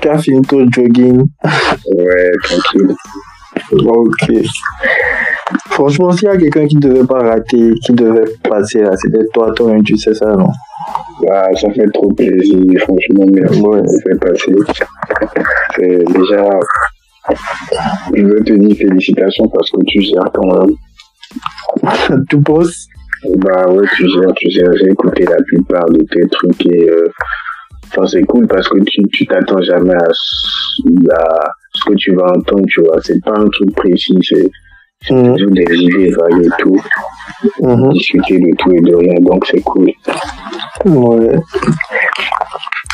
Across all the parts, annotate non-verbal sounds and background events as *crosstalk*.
ton jogging. Ouais, tranquille. Ok. Franchement, s'il y a quelqu'un qui ne devait pas rater, qui devait passer là, c'était toi, toi-même, tu sais ça, non? Bah, ça fait trop plaisir, franchement, merci Ouais. faire passer. C'est déjà, je veux te dire félicitations parce que tu gères quand même. *laughs* Tu penses Bah ouais, tu gères, tu gères. J'ai écouté la plupart de tes trucs et euh, enfin, c'est cool parce que tu tu t'attends jamais à, ce- à ce que tu vas entendre, tu vois. C'est pas un truc précis, c'est c'est toujours des idées vagues et tout. Mhm. Discuter de tout et de rien, donc c'est cool. Ouais.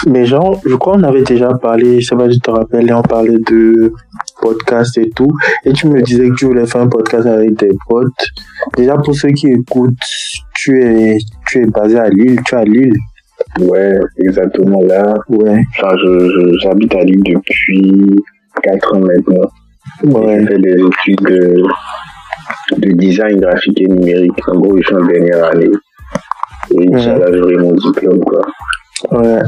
Mais genre, je crois qu'on avait déjà parlé, je sais pas si tu te rappelles, on parlait de podcast et tout. Et tu me disais que tu voulais faire un podcast avec tes potes. Déjà, pour ceux qui écoutent, tu es, tu es basé à Lille, tu es à Lille. Ouais, exactement là. Ouais. Enfin, j'habite à Lille depuis 4 ans maintenant. Ouais. J'ai fait des études de, de design graphique et numérique. En gros, je suis en dernière année. Et Inch'Allah, j'aurai mon diplôme, quoi. Ouais.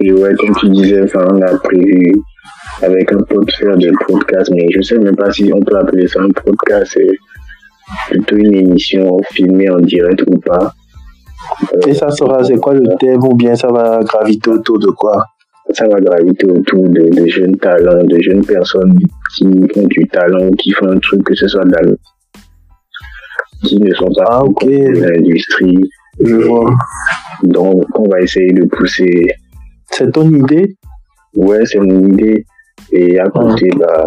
Et ouais, comme tu disais, enfin, on a prévu avec un pote faire des podcasts, mais je sais même pas si on peut appeler ça un podcast. C'est plutôt une émission filmée en direct ou pas. Et ça sera, c'est quoi le thème ou bien ça va graviter autour de quoi? Ça va graviter autour de, de jeunes talents, de jeunes personnes qui ont du talent, qui font un truc, que ce soit dans qui ne sont pas Ah, l'industrie. Je vois. Donc, on va essayer de pousser. C'est ton idée? Ouais, c'est mon idée. Et à côté, bah,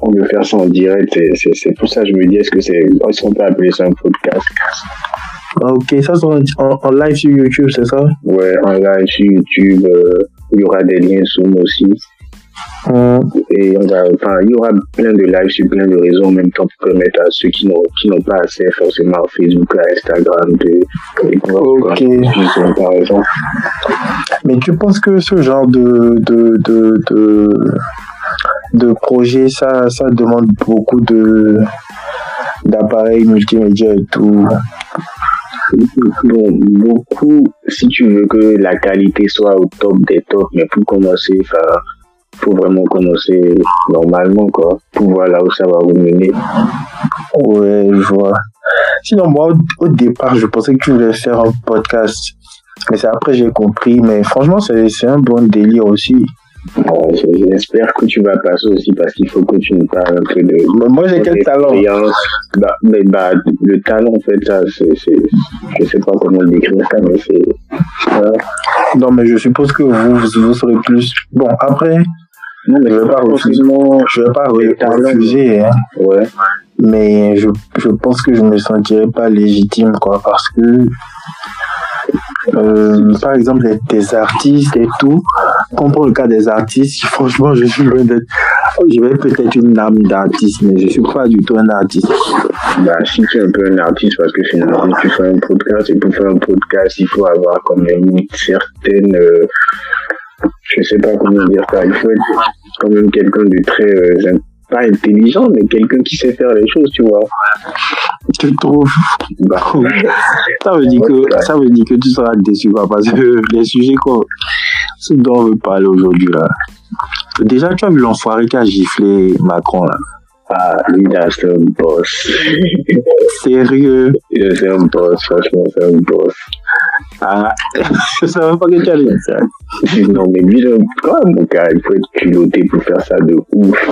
on veut faire ça en direct. C'est c'est pour ça que je me dis, est-ce que c'est, est-ce qu'on peut appeler ça un podcast? Ah, Ok, ça sera en, en live sur YouTube, c'est ça? Ouais, en live sur YouTube, euh, il y aura des liens Zoom aussi. Hum, et on va, enfin, il y aura plein de lives sur plein de réseaux en même temps pour permettre à ceux qui n'ont, qui n'ont pas accès forcément à Facebook, à Instagram, de, Ok. par exemple. Mais tu penses que ce genre de, de, de, de, de projet, ça, ça demande beaucoup de d'appareils multimédia et tout? Bon, beaucoup, si tu veux que la qualité soit au top des tops, mais pour commencer, enfin, faut vraiment commencer normalement, quoi, pour voir là où ça va vous mener. Ouais, je vois. Sinon, moi, au, départ, je pensais que tu voulais faire un podcast. Mais c'est après j'ai compris. Mais franchement, c'est un bon délire aussi. Bon, J'espère que tu vas passer aussi parce qu'il faut que tu nous parles un peu de, Mais moi, j'ai quel talent. Bah, mais bah, le talent, en fait, ça, c'est, je sais pas comment le décrire ça, mais c'est, voilà. Non, mais je suppose que vous, vous, serez plus. Bon, après, non, mais je vais c'est pas refuser. Je vais pas refuser, hein. ouais, mais je, je pense que je me sentirais pas légitime quoi parce que euh, par exemple des artistes et tout. Quand on le cas des artistes franchement je suis loin d'être j'avais peut-être une âme d'artiste mais je suis pas du tout un artiste. Bah, si tu es un peu un artiste, parce que finalement, tu fais un podcast, et pour faire un podcast, il faut avoir quand même une certaine, euh, je sais pas comment dire ça, il faut être quand même quelqu'un de très, euh, pas intelligent, mais quelqu'un qui sait faire les choses, tu vois. tu trouves Bah, *laughs* ça veut dire que ça veut dire que tu seras déçu quoi, parce que les sujets qu'on dont on veut parler aujourd'hui là déjà tu as vu l'enfoiré qui a giflé Macron là ah, lui, là, c'est un boss. sérieux? Il C'est un boss, franchement, c'est un boss. ah, *laughs* je savais pas que tu allais dire ça *laughs* Non, mais lui, c'est un- quand même, mon gars, il faut être culotté pour faire ça de ouf.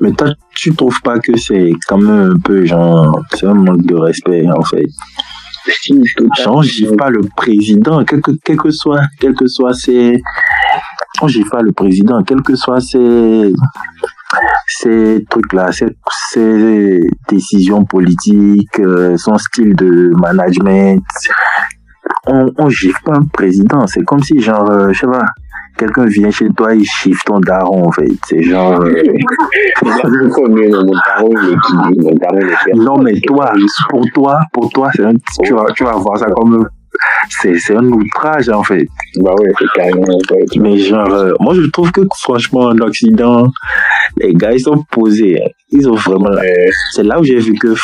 Mais toi, tu trouves pas que c'est quand même un peu genre, c'est un manque de respect en fait? Si, Genre, gifle pas le président, quel que, quel que soit, quel que soit ses, on gifle pas le président, quel que soit ses, ces trucs-là, ces, ces décisions politiques, euh, son style de management, on, on gifle pas un président. C'est comme si, genre, euh, je sais pas, quelqu'un vient chez toi, il chiffre ton daron, en fait. C'est genre. euh, *laughs* *laughs* non, mais toi, pour toi, pour toi, c'est un, tu, vas, tu vas voir ça comme. C'est, c'est un outrage, en fait. Bah ouais, c'est carrément. Mais genre, euh, moi, je trouve que, franchement, en Occident, les gars, ils sont posés. hein. Ils ont vraiment. C'est là où j'ai vu que.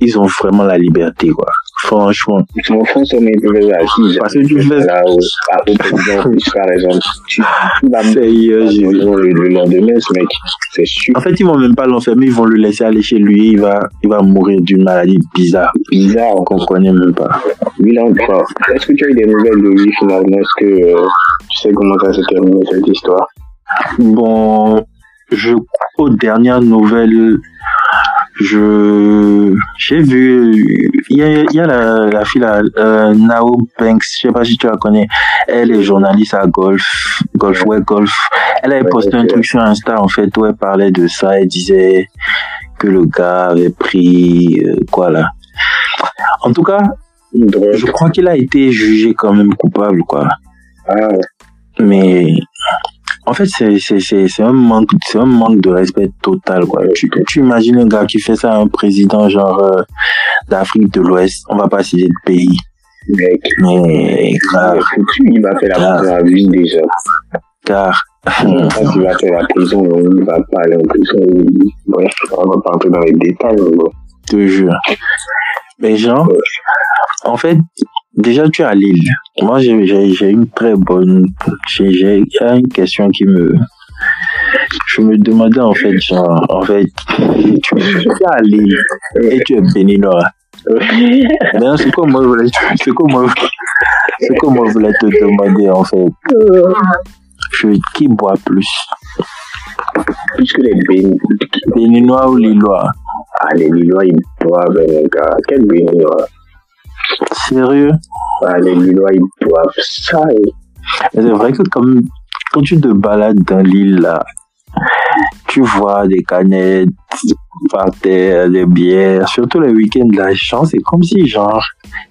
Ils ont vraiment la liberté, quoi. Franchement. en France, on est plus assis. Parce que tu fais- Là, au, au président, par exemple, tu, vas Sérieux, j'ai vu. le, le lendemain, ce mec, c'est sûr. En fait, ils vont même pas l'enfermer, ils vont le laisser aller chez lui, il va, il va mourir d'une maladie bizarre. Bizarre. On comprenait même pas. Lui, là, enfin, est-ce que tu as eu des nouvelles de lui finalement? Est-ce que euh, tu sais comment ça s'est terminé cette histoire? Bon, je, aux dernières nouvelles, je, j'ai vu, il y a, il y a la, la fille là, euh, Nao Banks, je sais pas si tu la connais. Elle est journaliste à Golf, Golf, ouais, Golf. Elle avait Ouais, posté un truc sur Insta, en fait, où elle parlait de ça, elle disait que le gars avait pris, euh, quoi là. En tout cas, je crois qu'il a été jugé quand même coupable, quoi. Ah, ouais. Mais en fait, c'est c'est c'est c'est un manque c'est un manque de respect total, quoi. Tu, tu imagines un gars qui fait ça à un président genre euh, d'Afrique de l'Ouest, on va pas citer de pays, mec. mais foutu, il va faire la prison à lui déjà. car il va faire la prison, il va pas aller en prison. Bref, on va pas entrer dans les détails. mais bon. je te jure. Mais genre, en fait, déjà tu es à Lille. Moi, j'ai une très bonne, j'ai une question qui me, je me demandais en fait, genre, en fait, tu, es à Lille et tu es béninois. C'est quoi moi c'est quoi moi, c'est quoi moi je voulais te demander en fait. Je, qui boit plus, Puisque les Béninois, béninois ou lillois? Ah, les Lillois, ils boivent, mon gars. Quel Béninois? Sérieux ah, Les Lillois, ils boivent ça. et- c'est vrai que comme quand tu te balades dans l'île là, tu vois des canettes par terre, des bières, surtout les week-ends là, genre, c'est comme si genre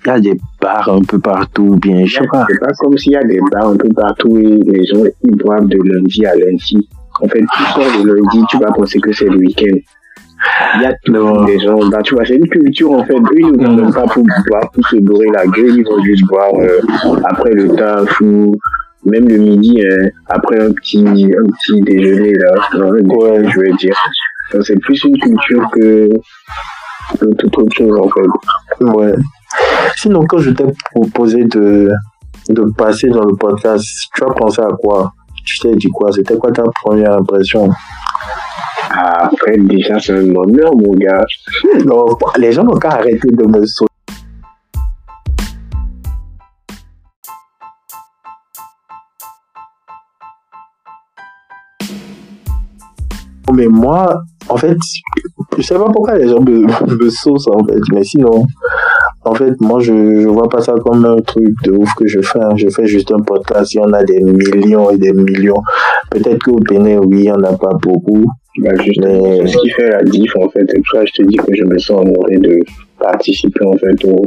il y a des bars un peu partout, bien je sais pas. C'est pas comme s'il y a des bars un peu partout et les gens ils boivent de lundi à lundi. En fait, tu sors le lundi, tu vas penser que c'est le week-end. Il y a Non. des gens, bah, tu vois, c'est une culture en fait. Eux, ils ne même pas pour boire, pour se bourrer la gueule, ils vont juste boire euh, après le taf ou même le midi, hein, après un petit, un petit déjeuner là. Ouais. je veux dire. C'est plus une culture que, que toute autre chose en fait. Ouais. Sinon, quand je t'ai proposé de, de passer dans le podcast, tu as pensé à quoi? Tu t'es dit quoi? C'était quoi ta première impression? Après, déjà, c'est un honneur, mon gars. Non, les gens n'ont qu'à arrêter de me sauter. Mais moi, en fait, je sais pas pourquoi les gens me, *laughs* me en fait. Mais sinon, en fait, moi, je, je vois pas ça comme un truc de ouf que je fais. hein. Je fais juste un podcast, il y en a des millions et des millions. Peut-être qu'au Bénin, oui, il y en a pas beaucoup. Bah, justement, Mais- c'est ce qui fait la diff, en fait. Et ça, je te dis que je me sens honoré de participer, en fait, au,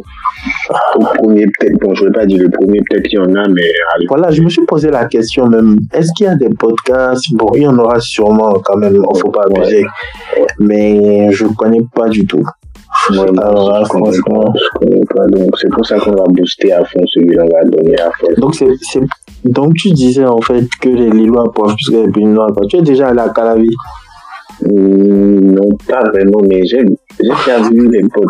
au premier, peut-être, bon, je vais pas dire le premier, peut-être qu'il y en a, mais. Voilà, je me suis posé la question même, est-ce qu'il y a des podcasts? Bon, il y en aura sûrement quand même, il faut pas abuser. Mais je connais pas du tout. Moi, franchement. je connais pas. Donc, c'est pour ça qu'on va booster à fond celui-là, on va donner à fond. Donc, c'est, c'est- donc tu disais en fait que les Lillois boivent plus que les Béninois. Tu es déjà allé à Calavi Hum, non, pas vraiment, mais j'ai j'ai déjà vu les potes.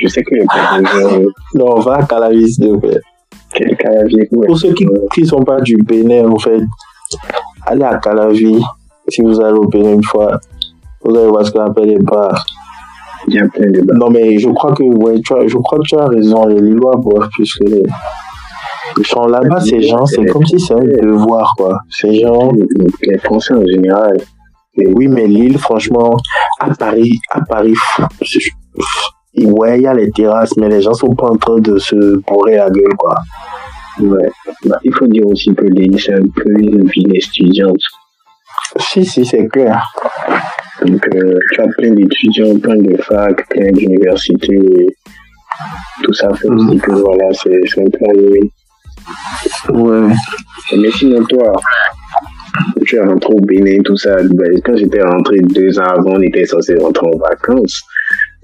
Je sais que les potes mauvais, Non, va à Calavi s'il te plaît. quel ouais. Pour ceux qui ne sont pas du Bénin, en fait, allez à Calavi. Si vous allez au Bénin une fois, vous allez voir ce qu'on appelle les bars. Il y a plein de. Non, mais je crois que, ouais, tu as, je crois que tu as raison. Les Lillois boivent plus que les. Ils sont là-bas, ces gens, c'est comme si c'est un devoir, quoi. Ces gens. Les Français en général. Oui, mais Lille, franchement, à Paris, à Paris, ouais, il y a les terrasses, mais les gens sont pas en train de se bourrer la gueule, quoi. Ouais. Bah, il faut dire aussi que l'île, c'est un peu une ville étudiante. Si, si, c'est clair. Donc, euh, tu as plein d'étudiants, plein de facs, plein d'universités. tout ça fait aussi que voilà, c'est un peu animé. Ouais. Mais sinon, toi, tu es rentré au Bénin, tout ça. Ben, quand j'étais rentré deux ans avant, on était censé rentrer en vacances.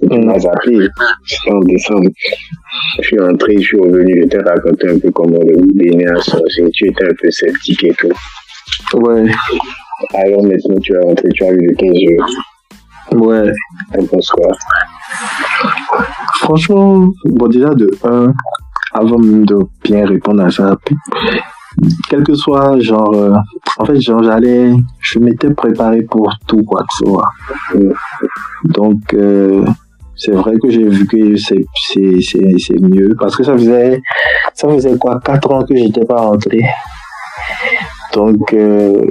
Et tu m'as appelé, c'était en décembre. Je suis rentré, je suis revenu, je t'ai raconté un peu comment le Bénin a changé. Tu étais un peu sceptique et tout. Ouais. Alors maintenant, tu es rentré, tu as eu le 15 jours. Ouais. T'en penses quoi? Franchement, bon, déjà de 1, avant même de bien répondre à ça, quel que soit, genre, euh, en fait, genre, j'allais, je m'étais préparé pour tout, quoi que ce soit. Donc, euh, c'est vrai que j'ai vu que c'est, c'est, c'est, c'est mieux, parce que ça faisait, ça faisait quoi, 4 ans que j'étais pas rentré. Donc, euh,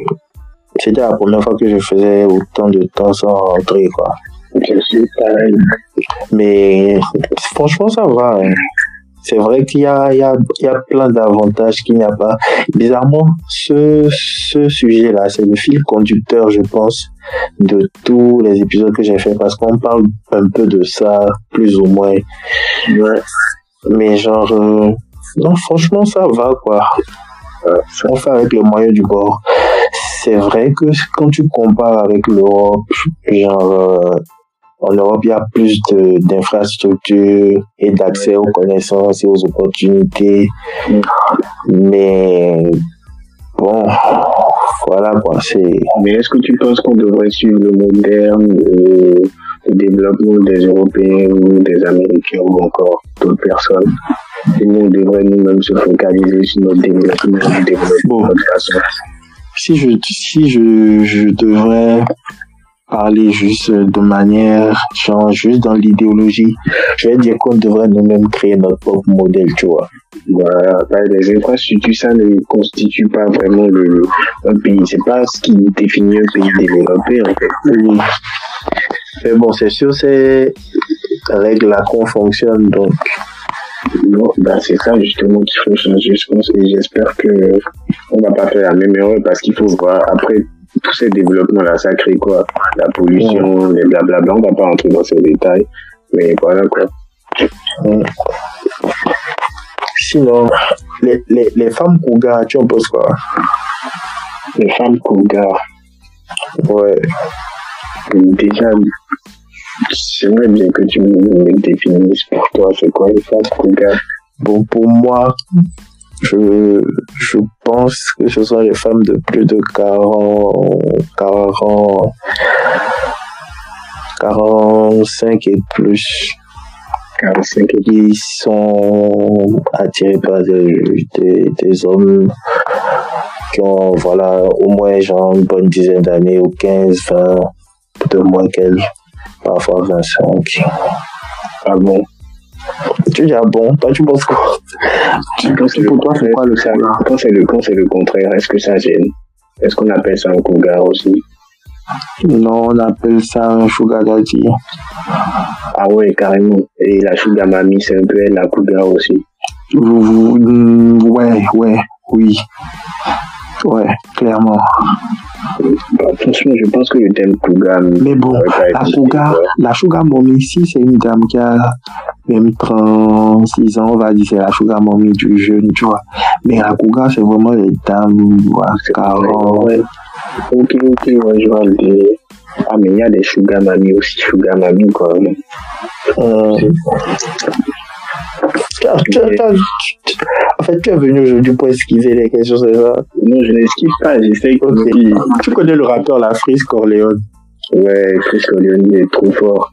c'était la première fois que je faisais autant de temps sans rentrer, quoi. Je suis pareil. Mais franchement, ça va. hein. C'est vrai qu'il y a, il y, a, il y a plein d'avantages qu'il n'y a pas. Bizarrement, ce, ce sujet-là, c'est le fil conducteur, je pense, de tous les épisodes que j'ai fait parce qu'on parle un peu de ça, plus ou moins. Ouais. Mais genre, euh, non, franchement, ça va, quoi. On fait avec les moyens du bord. C'est vrai que quand tu compares avec l'Europe, genre, euh, en Europe, il y a plus de- d'infrastructures et d'accès aux connaissances et aux opportunités. Mm. Mais bon, voilà quoi, c'est. Mais est-ce que tu penses qu'on devrait suivre le moderne, le, le développement des Européens ou des Américains ou encore d'autres personnes? Et nous, on devrait nous-mêmes se focaliser sur notre développement, développer Bon. notre façon. Si je, si je, je devrais parler juste de manière, genre, juste dans l'idéologie, je vais dire qu'on devrait nous-mêmes créer notre propre modèle, tu vois. Voilà, bah, les infrastructures, ça ne constitue pas vraiment le, le- un pays. C'est pas ce qui définit un pays développé, en fait. Oui. Mais bon, c'est sûr, c'est règles-là qu'on fonctionne, donc. Non, bah, c'est ça justement qu'il faut changer, je pense, et j'espère que on va pas faire la même erreur parce qu'il faut voir après tous ces développements-là, ça crée quoi? La pollution, les blablabla, on va pas rentrer dans ces détails, mais voilà quoi. Sinon, les, les, les femmes Kouga, tu en penses quoi? Les femmes Kouga, Ouais. déjà, j'aimerais bien que tu me définisses pour toi, c'est quoi les femmes Kouga Bon, pour moi, je, je pense que ce sont les femmes de plus de 40, 40, 45 et plus 45 et qui sont attirés par des, des, des hommes qui ont, voilà, au moins genre une bonne dizaine d'années, ou 15, 20, de moins qu'elles, parfois 25. Ah bon? Tu dis, ah bon, toi tu penses quoi Je pense que Pour toi, c'est quoi le Kouga Quand c'est le, le contraire, est-ce que ça gêne? Est-ce qu'on appelle ça un Kouga aussi? Non, on appelle ça un sugar daddy. Ah ouais, carrément. Et la Sugar Mami, c'est un peu elle, la Kouga aussi. Mm, ouais, ouais, oui. Ouais, clairement. Bah, franchement, je pense que le thème Kouga. Mais bon, la sugar, la sugar mommy ici, c'est une dame qui a même 36 ans, on va dire, c'est la sugar mommy du jeune, tu vois. Mais la cougar, c'est vraiment les dames, voilà, 40. Ouais. Ok, ok, ouais, je vois le délire. Ah, mais il y a des Sugar Mami aussi, Sugar Mami, quoi. Euh, tu fait, es venu aujourd'hui pour esquiver les questions, c'est ça Non, je n'esquive pas, j'essaye Ok. de Tu connais le rappeur La Frise Corleone Ouais, Chris Corleone il est trop fort.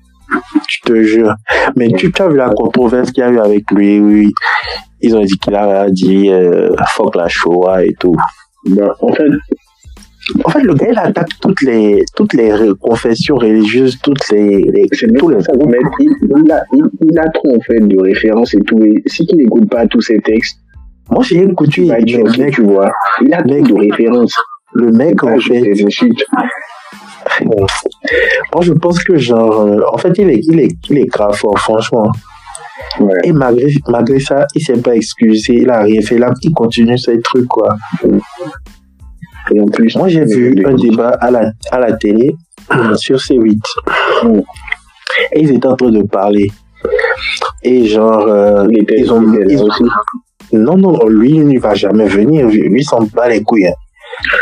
Je te jure. Mais tu, tu as vu la controverse qu'il y a eu avec lui, oui. Ils ont dit qu'il a dit euh, fuck la Shoah et tout. Bah, en fait, En fait, le gars, il attaque toutes les, toutes les confessions religieuses, toutes les, les- tous les ça, mais il, il a, il, il a trop en fait de références et tout. Et si tu n'écoutes pas tous ces textes, Moi, j'ai va être le choqué, mec, tu vois. Il a mec, de références. le mec, en fait, des insultes. moi, je pense que genre, euh, en fait, il est, il est, il est grave fort, franchement. Ouais. Et malgré, malgré ça, il s'est pas excusé, il a rien fait là, il continue ses trucs, quoi. Et en plus, Moi, j'ai vu un débat à la, à la télé sur C8. Mm. Et ils étaient en train de parler. Et genre, euh, Il était, ils ont, ils ont- aussi. Non, non, non, lui, il ne va jamais venir. Lui, il s'en bat les couilles. hein.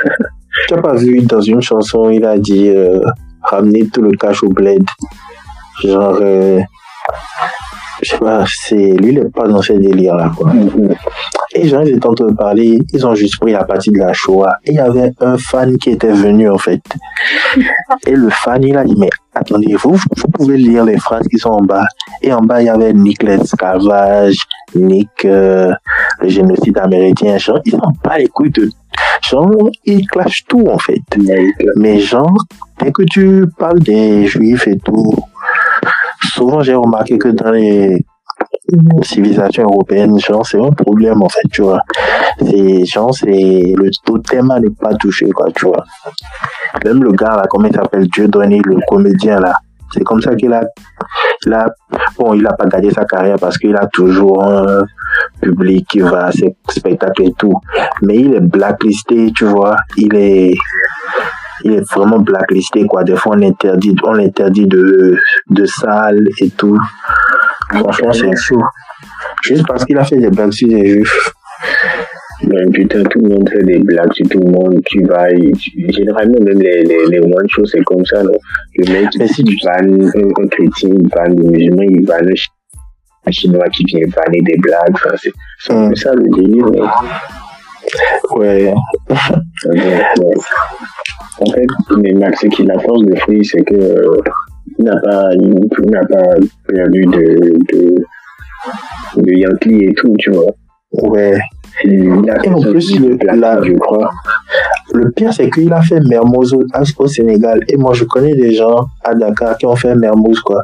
*laughs* Tu n'as pas vu dans une chanson, il a dit euh, ramener tout le cash au bled. Genre, euh, je sais pas, c'est, lui, il n'est pas dans ces délires-là, quoi. Et genre, ils étaient en train de parler, ils ont juste pris la partie de la Shoah. Et il y avait un fan qui était venu, en fait. Et le fan, il a dit, mais attendez, vous, vous pouvez lire les phrases qui sont en bas. Et en bas, il y avait Nick l'esclavage, Nick euh, le génocide américain. Genre, ils n'ont pas les couilles de... Genre, ils clashent tout, en fait. Mais genre, dès que tu parles des juifs et tout, souvent j'ai remarqué que dans les civilisations européennes, genre, c'est un problème en fait, tu vois. C'est, genre, c'est le totem à ne pas toucher, quoi, tu vois. Même le gars là, comment il s'appelle, Dieu donné, le comédien là, c'est comme ça qu'il a, bon, il a pas gardé sa carrière parce qu'il a toujours un public qui va à ses spectacles et tout. Mais il est blacklisté, tu vois. Il est, il est vraiment blacklisté, quoi. Des fois, on l'interdit, on l'interdit de, de salles et tout. Franchement, c'est chaud. Juste parce qu'il a fait des blagues sur les juifs. Ben, putain, tout le monde fait des blagues sur tout le monde. Tu vas, tu- généralement, même les, les, les one shows, c'est comme ça, non? Le mec, Mais si tu- vanne un, un chrétien, il vanne des musulmans, il vanne un chi- un chinois qui vient vanner des blagues. Enfin, c'est c'est un peu Mm. ça le délire? Ouais. En fait, mais Max, ce qui la force de Free, c'est que euh, il n'a pas, il, n'a pas perdu de, de, de Yankee et tout, tu vois. Ouais. Il a Et en plus, le- la- je crois. Le pire, c'est qu'il a fait Mermoz au, au Sénégal. Et moi, je connais des gens à Dakar qui ont fait Mermoz, quoi.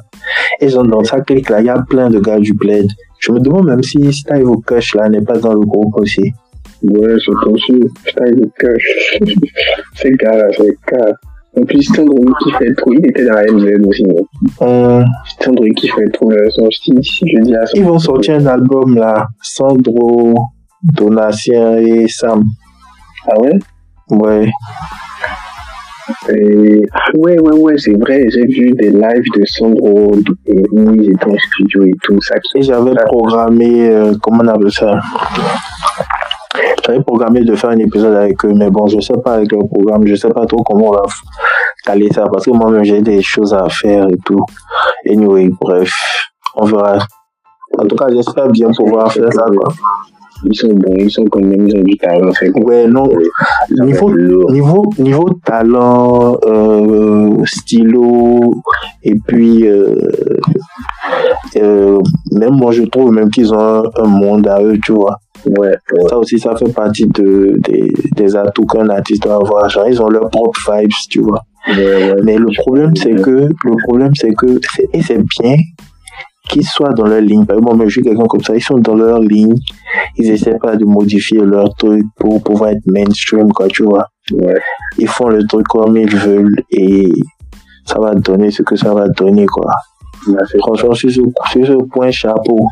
Et genre, dans sa clique-là, il y a plein de gars du bled. Je me demande même si Steve Okush, là, n'est pas dans le groupe aussi. Ouais, c'est possible. Putain, il est cash. *laughs* c'est gars, c'est gars. En plus, Sandro qui fait trop, il était dans la MZ aussi? Hum, Sandro qui fait trop le son style, je dis à son ils vont sortir un album, là. Sandro, Donatien et Sam. Ah ouais? Ouais. Et... ah Ouais, ouais, ouais, c'est vrai, j'ai vu des lives de Sandro où ils étaient en studio et tout ça. Et j'avais programmé, euh, comment on appelle ça? J'avais programmé de faire un épisode avec eux, mais bon, je sais pas avec le programme, je sais pas trop comment on va caler ça, parce que moi-même j'ai des choses à faire et tout. Anyway, bref, on verra. En tout cas, j'espère bien pouvoir faire ça, quoi. Ils sont bons, ils sont quand même, ils ont du talent. Fait Ouais, non, niveau, niveau, niveau talent, euh, stylo, et puis, euh, euh, même moi je trouve même qu'ils ont un, un monde à eux, tu vois. Ouais, ouais. Ça aussi, ça fait partie de, des, des atouts qu'un artiste doit avoir. Genre, ils ont leurs propres vibes, tu vois. ouais, ouais. Mais le problème, c'est que, le problème, c'est que, et c'est bien qu'ils soient dans leur ligne. Par exemple, moi, je suis quelqu'un comme ça, ils sont dans leur ligne. Ils essaient pas de modifier leur truc pour pouvoir être mainstream, quoi, tu vois. Ils font le truc comme ils veulent et ça va donner ce que ça va donner, quoi. Franchement, sur ce, sur ce point, chapeau.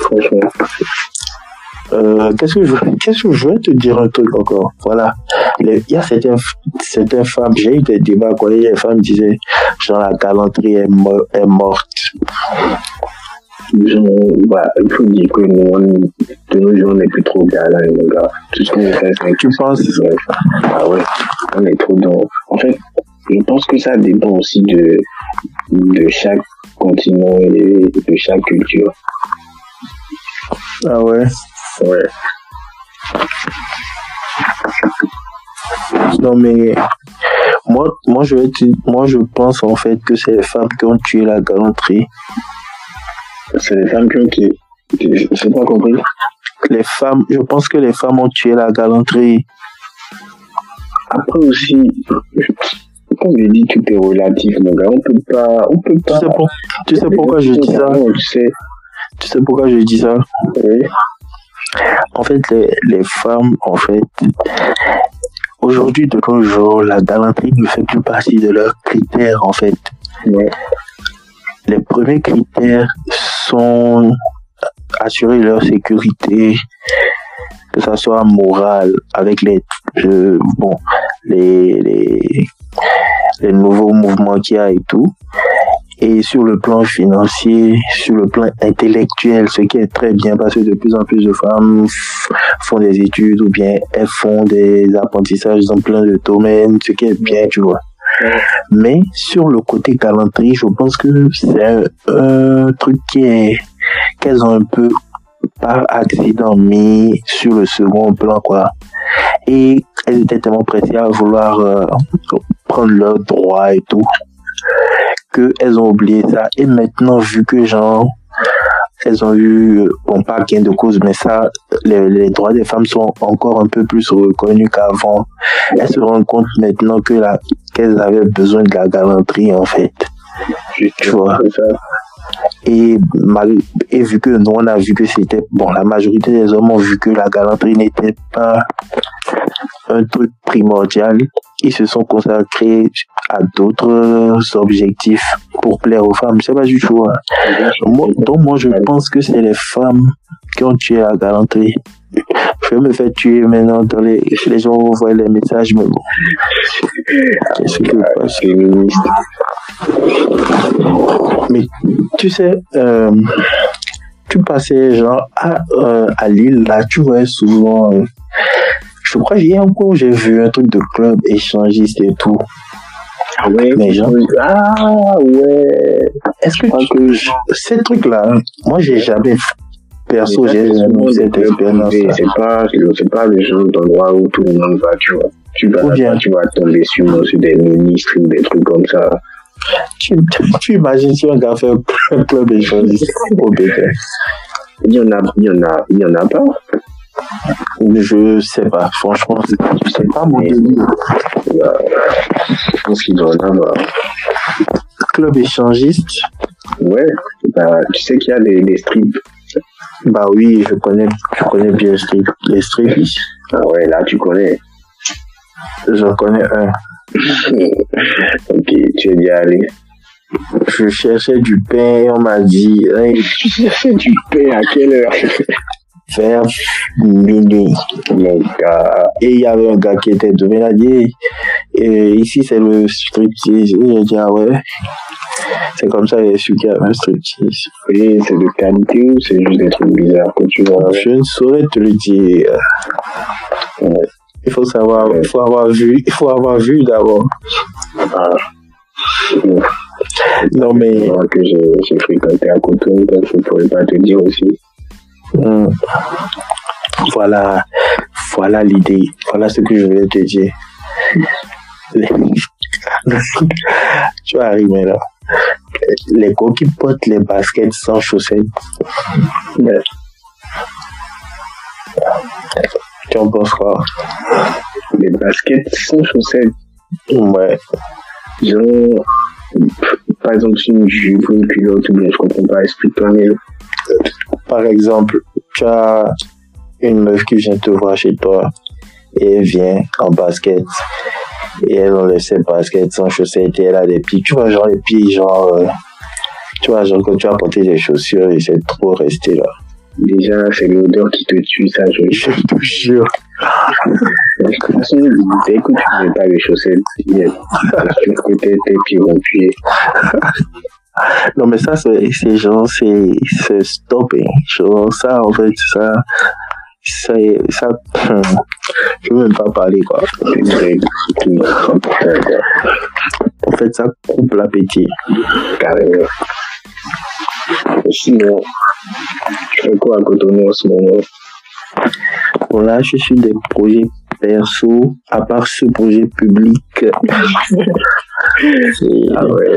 franchement. Euh, qu'est-ce que je veux, *laughs* qu'est-ce que je veux te dire un truc encore? Voilà. Les- Il y a certaines, certaines femmes, j'ai eu des débats, a des femmes disaient, genre, la galanterie est, mo- est morte. Genre, bah, il faut dire que nous, on, de nos jours, on n'est plus trop galant, les gars. Tout ce qu'on fait, c'est Tu penses? Ouais. Ah ouais, on est trop dans. En fait, je pense que ça dépend aussi de, de chaque continent et de chaque culture. Ah ouais? Ouais. Non, mais, moi, moi, je vais te- moi, je pense, en fait, que c'est les femmes qui ont tué la galanterie. C'est les femmes qui ont qui- J'ai pas compris. Les femmes, je pense que les femmes ont tué la galanterie. Après aussi, comme je dis, tout est relatif, mon gars. On peut pas. On peut Tu pas. sais, pour- tu sais pourquoi je dis ça? Tu sais. Tu sais pourquoi je dis ça? Oui. En fait, les, les femmes, en fait, aujourd'hui, de nos jours, la galanterie ne fait plus partie de leurs critères, en fait. Ouais. Les premiers critères sont assurer leur sécurité, que ça soit moral, avec les, euh, bon, les, les, les nouveaux mouvements qu'il y a et tout. Et sur le plan financier, sur le plan intellectuel, ce qui est très bien parce que de plus en plus de femmes font des études ou bien elles font des apprentissages dans plein de domaines, ce qui est bien, tu vois. Mais sur le côté galanterie, je pense que c'est un, truc qui est qu'elles ont un peu par accident mis sur le second plan quoi. Et elles étaient tellement pressées à vouloir euh, prendre leurs droits et tout que elles ont oublié ça. Et maintenant, vu que genre elles ont eu, bon, pas gain de cause, mais ça, les, droits des femmes sont encore un peu plus reconnus qu'avant. Elles se rendent compte maintenant que qu'elles avaient besoin de la galanterie, en fait. Tu vois. Et, et vu que nous, on a vu que c'était, bon, la majorité des hommes ont vu que la galanterie n'était pas un truc primordial, ils se sont consacrés à d'autres objectifs pour plaire aux femmes. C'est pas du tout. Hein. donc moi, je pense que c'est les femmes qui ont tué la galanterie. Je vais me faire tuer maintenant dans les, les gens envoient les messages, mais bon. Qu'est-ce que passe Mais tu sais, euh, tu passais genre à, euh, à Lille, là, tu vois souvent. Euh, je crois y a encore, j'ai vu un truc de club échangiste et tout. Ah ouais, mais genre, ah ouais. Est-ce que, que ces trucs-là, moi j'ai jamais perso, j'ai cette expérience. C'est pas, c'est pas le genre d'endroit où tout le monde va, tu vois. Tu vas, bien, tu vas tomber sur, des ministres ou des trucs comme ça. Tu, tu imagines si un gars fait un club échangiste au Il y en a, il y en a, il y en a pas. Je sais pas, franchement, c'est pas mon délire. je pense qu'il doit en avoir. Club échangiste Ouais, bah, tu sais qu'il y a des, des strips. Bah oui, je connais, je connais bien les strips. Ah ouais, là tu connais. J'en connais un. *laughs* ok, tu es bien allé. Je cherchais du pain et on m'a dit. *laughs* tu cherchais du pain à quelle heure? *laughs* vers minuit. Et il y avait un gars qui était de Il a dit, et ici c'est le striptease. Et j'ai dit, ah ouais. C'est comme ça, il a su qu'il y avait un striptease. Oui, c'est de qualité ou c'est juste des trucs bizarres que tu vois Je ne saurais te le dire. Il faut savoir, il faut avoir vu, il faut avoir vu d'abord. Ah. Non mais. Que j'ai fréquenté à Coton, donc je ne pourrais pas te dire aussi. Hmm. Voilà, voilà l'idée. Voilà ce que je voulais te dire. *laughs* tu vas arriver là. Les gars qui portent les baskets sans chaussettes. Tu en penses quoi? Les baskets sans chaussettes Ouais. Genre, par exemple, si une jupe ou une culotte, je comprends pas, explique-toi mieux par exemple, tu as une meuf qui vient te voir chez toi et elle vient en basket et elle enlève ses baskets sans chaussettes et elle a des pieds, tu vois, genre les pieds, genre, euh, tu vois, genre quand tu as porté des chaussures et c'est trop resté là. Déjà, c'est l'odeur qui te tue, ça, je, je te jure. Façon, dès que tu ne mets pas les chaussettes, y a tes pieds vont puer. Non, mais ça, c'est genre, c'est stopping. Genre, ça, en fait, ça, ça, ça, je veux même pas parler, quoi. En fait, ça coupe l'appétit. Carrément. Sinon, tu fais quoi à Cotonou en ce moment? Bon, là, je suis des projets perso, à part ce projet public. *laughs* ah ouais.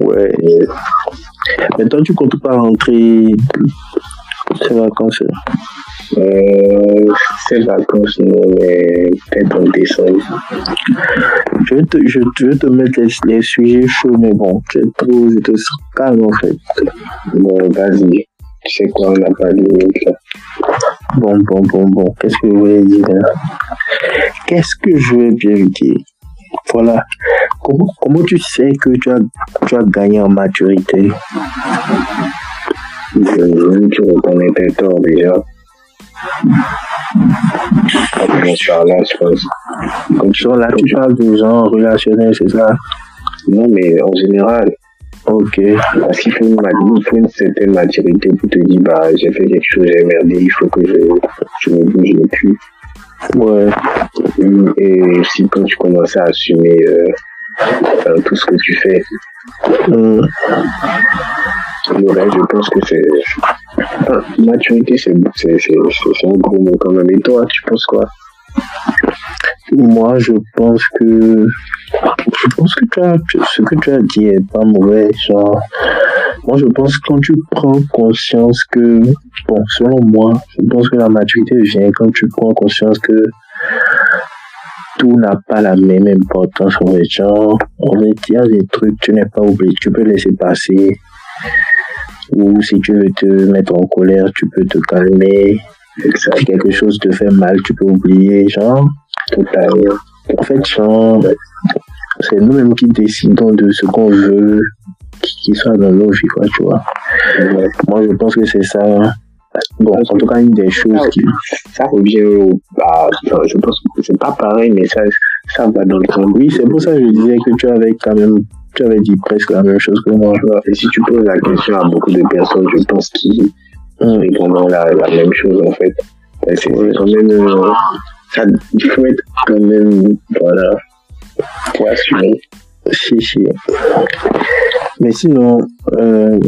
Ouais. Mais toi, tu comptes pas rentrer ces vacances euh, Ces vacances, non, mais peut-être en décembre. Je vais te, je, vais te mettre les, sujets chauds, mais bon, je trop, je te calme en fait. Bon, vas-y. Tu sais quoi, on n'a pas de limite là. Bon, bon, bon, bon. Qu'est-ce que je voulais dire là? Qu'est-ce que je vais bien dire voilà. Comment, comment tu sais que tu as, tu as gagné en maturité? Je, Tu reconnais tes torts déjà. Là, je pense. Comme ça, là, tu parles de gens relationnels, c'est ça? Non, mais en général. Ok. Parce qu'il faut une, il faut une certaine maturité pour te dire, bah, j'ai fait quelque chose, j'ai merdé, il faut que je, je me bouge le cul. Ouais. Et aussi quand tu commences à assumer euh, euh, tout ce que tu fais, Hmm. le reste, je pense que c'est. Maturité, c'est un gros mot quand même. Et toi, tu penses quoi? Moi, je pense que je pense que tu as, ce que tu as dit est pas mauvais. Genre, moi, je pense que quand tu prends conscience que, bon, selon moi, je pense que la maturité vient quand tu prends conscience que tout n'a pas la même importance en fait. Genre, en fait, il y a des trucs, tu n'es pas obligé, tu peux laisser passer. Ou si tu veux te mettre en colère, tu peux te calmer. Si quelque chose te fait mal, tu peux oublier. Genre, Totalement. en fait, genre, c'est nous-mêmes qui décidons de ce qu'on veut qui soit dans nos vies, quoi, tu vois. Ouais. Moi, je pense que c'est ça. Bon, en tout cas, une des choses qui. Ça revient au. Bah, je pense que c'est pas pareil, mais ça, ça va dans le sens. Oui, c'est pour ça que je disais que tu avais quand même. Tu avais dit presque la même chose que moi. Et si tu poses la question à beaucoup de personnes, je pense qu'ils Hum, répondront la, la même chose en fait. C'est c'est quand même. euh, ça, il faut être quand même. Voilà. Pour assumer. Si, si. Mais sinon, euh,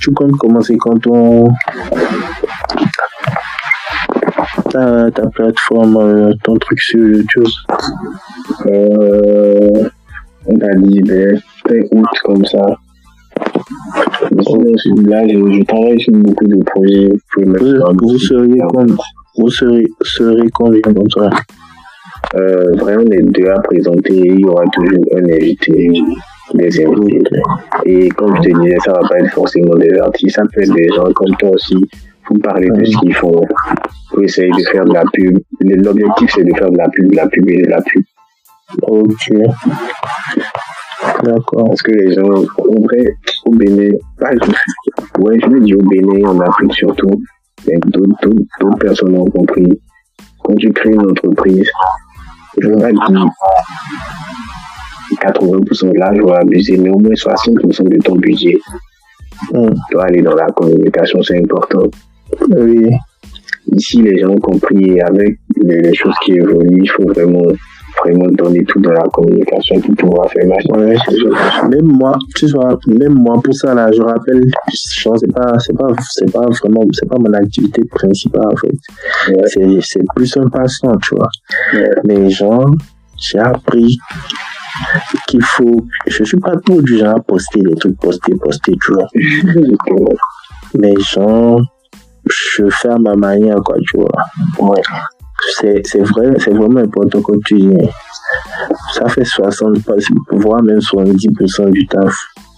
tu comptes commencer quand ton. Ta, ta plateforme, euh, ton truc sur YouTube? Euh, on a dit ben, août comme ça. Là, je, je travaille sur beaucoup de projets. Vous Vous, seriez Vous serez, serez combien comme ça? Euh, vraiment, est deux à présenter. Il y aura toujours un invité, des invités. Et comme je te disais, ça va pas être forcément des artistes. Ça peut être des gens comme toi aussi. Vous parler de ce qu'ils font. Vous essayez de faire de la pub. L'objectif, c'est de faire de la pub, de la pub et de la pub. Ok. D'accord. Parce que les gens, en vrai, au Bénin, je- ouais, je veux dire au Bénin, en Afrique surtout, mais d'autres personnes ont compris. Quand tu crées une entreprise, je pas dire 80% de là, je vais abuser, mais au moins 60% de ton budget Hum, doit aller dans la communication, c'est important. Oui. Ici, les gens ont compris et avec les choses qui évoluent, il faut vraiment, vraiment donner tout dans la communication pour pouvoir faire marcher. Ouais. Même moi, tu vois, même moi pour ça là, je rappelle, c'est pas, c'est pas, c'est pas vraiment, c'est pas mon activité principale en fait. Ouais. C'est, c'est plus un passe-temps, tu vois. Ouais. Mais genre, j'ai appris qu'il faut, je suis pas trop du genre à poster des trucs, poster, poster, tu vois. Mais genre, je fais à ma manière, quoi, tu vois. Ouais. C'est, vrai, c'est vraiment important comme tu dis. Ça fait 60, voire même 70% du taf.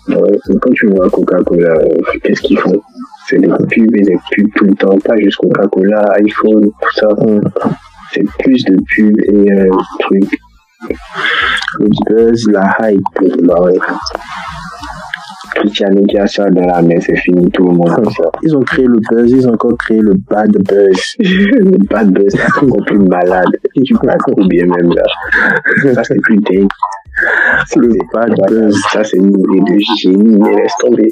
Ouais, quand tu vois Coca-Cola, euh, qu'est-ce qu'ils font? C'est des pubs et des pubs tout le temps, pas juste Coca-Cola, iPhone, tout ça. C'est plus de pubs et euh, trucs. Le buzz, la hype. Bah ouais. Qui a ça dans la main, c'est fini, tout le monde. Ils ont créé le buzz, ils ont encore créé le bad buzz. *laughs* le bad buzz, c'est encore plus malade. *laughs* Tu passes trop bien même là. Ça, c'est plus dingue. Le bad buzz. ça, c'est une idée de génie, mais laisse tomber.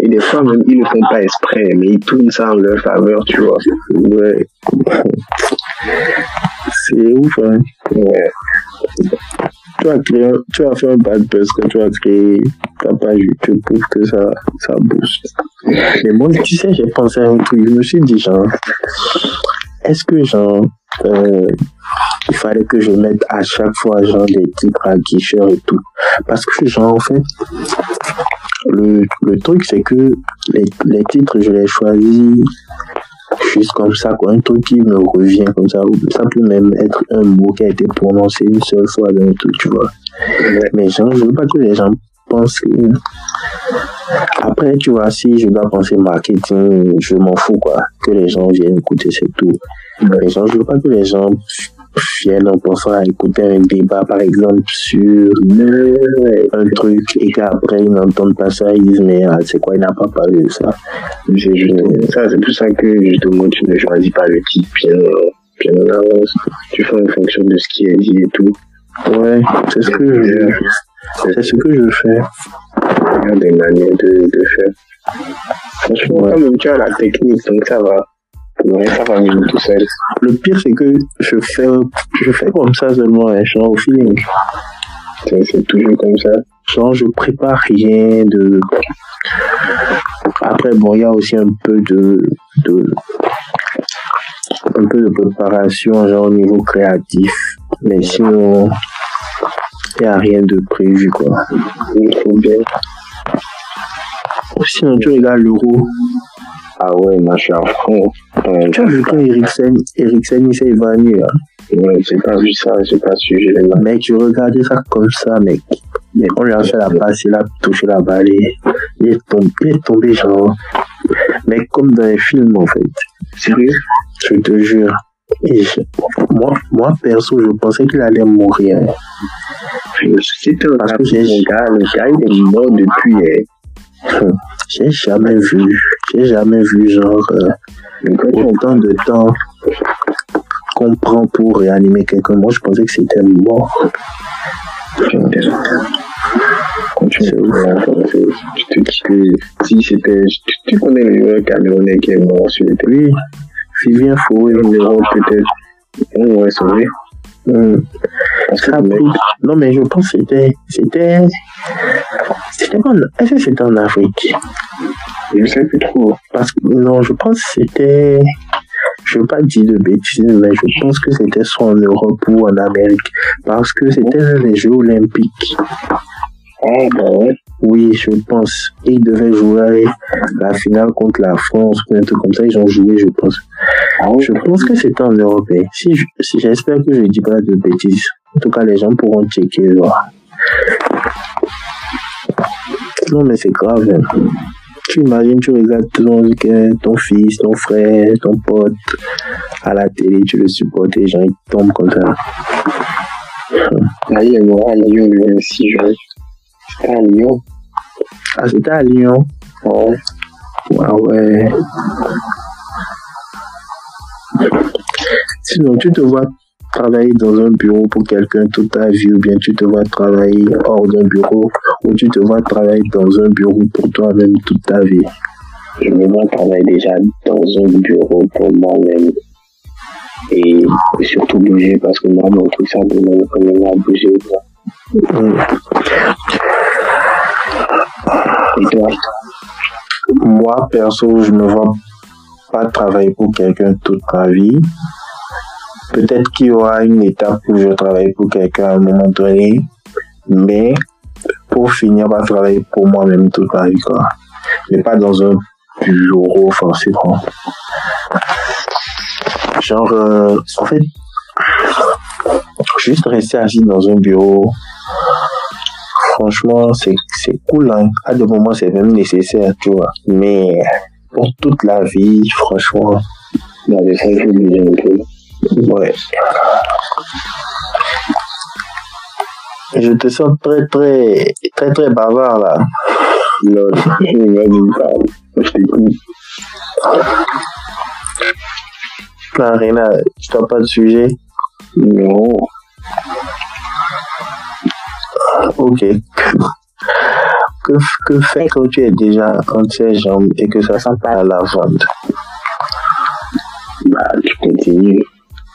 Et des fois, même, ils le font pas exprès, mais ils tournent ça en leur faveur, tu vois. Ouais. C'est ouf, hein. Ouais. Tu as, créé, tu as fait un bad buzz quand tu as créé ta page YouTube pour que ça, ça booste. Mais moi, tu sais, j'ai pensé à un truc. Je me suis dit, genre, est-ce que, genre, euh, il fallait que je mette à chaque fois, genre, des titres à guicheur et tout? Parce que, genre, en fait, le, le truc, c'est que les, les titres, je les choisis juste comme ça, quoi. Un truc qui me revient comme ça. Ça peut même être un mot qui a été prononcé une seule fois dans le truc, tu vois. Mais genre, je veux pas que les gens pensent que... Après, tu vois, si je dois penser marketing, je m'en fous, quoi. Que les gens viennent écouter, c'est tout. Mais genre, je veux pas que les gens viennent en pensant à écouter un débat, par exemple, sur un truc et qu'après ils n'entendent pas ça, ils disent, mais ah, c'est quoi, il n'a pas parlé de ça. C'est juste- ça, c'est pour ça que justement tu ne choisis pas le titre bien, bien en avance. Tu fais en fonction de ce qui est dit et tout. Ouais, c'est ce que je, c'est ce que je fais. Il y a des manières de, de faire. Franchement, Ouais. même, tu as la technique, donc ça va. Tout seul. Le pire, c'est que je fais, je fais comme ça seulement, hein, genre au feeling. C'est c'est toujours comme ça. Genre, je prépare rien de. Après, bon, il y a aussi un peu de, de. Un peu de préparation, genre au niveau créatif. Mais sinon, il n'y a rien de prévu, quoi. Il faut bien. Sinon, tu regardes l'euro. Ah ouais, moi je suis à fond. Ouais, Tu as vu quand Eriksen, Eriksen il s'est évanoui, là. ouais, j'ai pas vu ça, j'ai pas suivi mains. Mec, je regardais ça comme ça, mec. Mais on lui a fait la passe, il a touché la balle il est tombé, il est tombé genre. Mais comme dans les films, en fait. Sérieux? Je te jure. Et je- moi, moi, perso, je pensais qu'il allait mourir. C'était un Parce que gars, le gars, le gars, il est mort depuis. eh. J'ai jamais vu, j'ai jamais vu genre euh, Mais quand tu autant de temps qu'on prend pour réanimer quelqu'un. Moi, je pensais que c'était mort. Quand tu te dis que si c'était. Tu, connais le joueur camerounais qui est mort sur le terrain. Oui, Vivien Fouet. Peut-être. On aurait sauvé. Hum, pris- Non, mais je pense que c'était. C'était. C'était en- Est-ce que c'était en Afrique? Je sais plus trop. Parce que non, je pense que c'était. Je veux pas dire de bêtises, mais je pense que c'était soit en Europe ou en Amérique. Parce que c'était l'un des Jeux Olympiques. Ah, bah ouais. Oui, je pense. Ils devaient jouer la finale contre la France ou un truc comme ça. Ils ont joué, je pense. Ah. Je pense que c'était en Europe. hein. Si je- si- J'espère que je dis pas de bêtises. En tout cas, les gens pourront checker. voir. Non, mais c'est grave. hein. Tu imagines, tu regardes ton, ton fils, ton frère, ton pote à la télé, tu le supportes et les gens ils tombent comme ça. Là, il 26 juin. C'était à Lyon. Ah, c'était à Lyon. Ouais. Ah ouais. Sinon, tu te vois travailler dans un bureau pour quelqu'un toute ta vie ou bien tu te vois travailler hors d'un bureau ou tu te vois travailler dans un bureau pour toi-même toute ta vie? Je me vois travailler déjà dans un bureau pour moi-même. Et surtout bouger parce que moi, mon truc, ça demande quand même à bouger. quoi. Moi, perso, je ne vois pas travailler pour quelqu'un toute ma vie. Peut-être qu'il y aura une étape où je travaille pour quelqu'un à un moment donné, mais pour finir par travailler pour moi-même toute ma vie, quoi. Mais pas dans un bureau, forcément. Genre, euh, en fait, juste rester assis dans un bureau, franchement, c'est cool. Hein. À des moments, c'est même nécessaire, tu vois. Mais pour toute la vie, franchement, ouais. Je te sens très, très, très, très bavard là. Non. Je t'écoute. Rien. Tu n'as pas de sujet Non. Ok. Que, que faire quand tu es déjà entre ses jambes et que ça sent pas la lavande Bah, tu continues.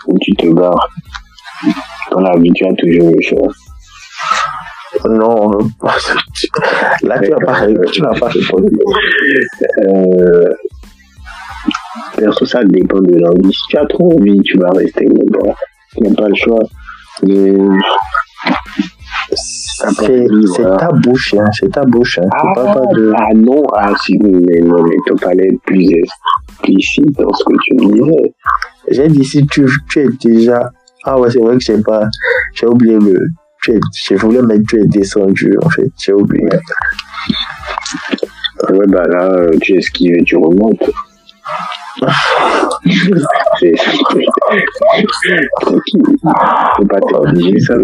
Ou tu te barres. Dans la vie, tu as toujours le choix. Non, *laughs* là tu n'as pas, tu n'as pas répondu. Euh, perso, ça dépend de l'envie. Si tu as trop envie, tu vas rester. Mais bon, tu n'as pas le choix. Mais C'est ta bouche, hein, c'est ta bouche. Hein. Tu Ah, parles pas de... ah non, ah si, mais non, mais ton palais est plus explicite dans ce que tu disais. J'ai dit si tu, tu es déjà. Ah ouais, c'est vrai que j'ai pas. J'ai oublié le. Tu es, je voulais mettre tu es descendu en fait. J'ai oublié. Ouais, bah là, euh, tu esquives et tu remontes. C'est c'est qui Faut pas ça.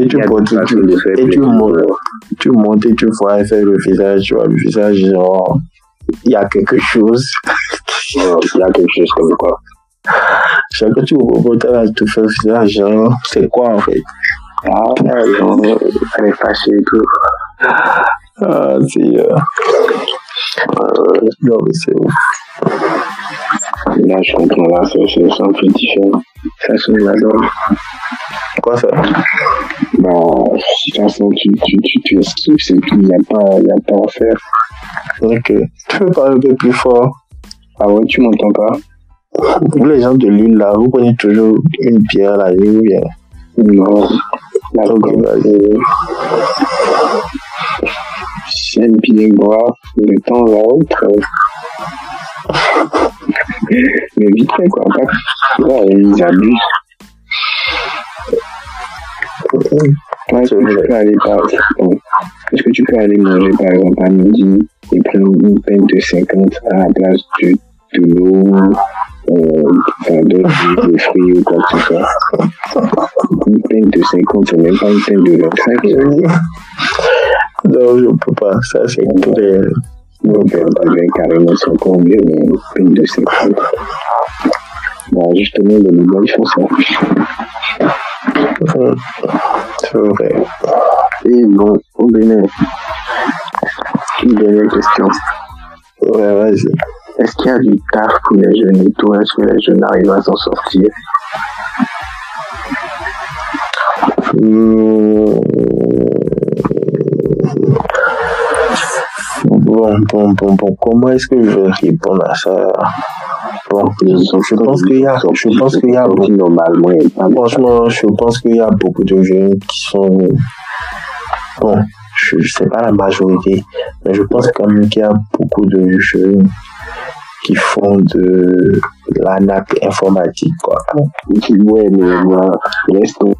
Et tu montes, tu, et tu montes, tu montes et tu vois faire le visage, tu vois le visage genre. Il y a quelque chose. Il y a quelque chose comme quoi. Chaque fois que tu remontes à te faire le visage, genre, c'est quoi en fait? Ah, non, elle est fâchée et tout. Ah, c'est. Euh... euh non, mais c'est ouf. Là, je comprends, là, c'est un peu différent. Ça sonne là-dedans. Quoi ça? Bah, de toute façon, tu, tu, tu, tu esquives, c'est tout, il n'y a, pas, y a pas à faire. Ok. Tu peux parler un peu plus fort Ah ouais, tu m'entends pas? Vous, les gens de l'île, là, vous prenez toujours une pierre la ou bien Non. La vas-y. J'aime bien boire de temps à autre. Mais vite fait, quoi. Ouais, ils abusent. Ouais, est-ce que tu peux aller par... Est-ce que tu peux aller manger par exemple à midi et prendre une peine de 50 à la place de, de l'eau, euh, enfin d'autres de fruits ou quoi que ce soit? Une peine de 50, c'est même pas une peine de 25. Non, je peux pas. Ça, c'est tous les. Donc, euh, bah, ben, carrément, c'est encore mieux, mais une peine de 50. Bah, justement, les Libanais, ils font ça. C'est vrai. Et bon, au Bénin, une dernière question. Ouais, vas-y. Est-ce qu'il y a du taf pour les jeunes et tout Est-ce que les jeunes arrivent à s'en sortir? Bon, bon, bon, bon. Comment est-ce que je vais répondre à ça? Je pense qu'il y a, je pense qu'il y a Franchement, je pense qu'il y a beaucoup de jeunes qui sont. Bon, je ne sais pas la majorité, mais je pense quand même qu'il y a beaucoup de jeunes qui font de la nappe informatique, quoi. Ouais, mais moi, tomber.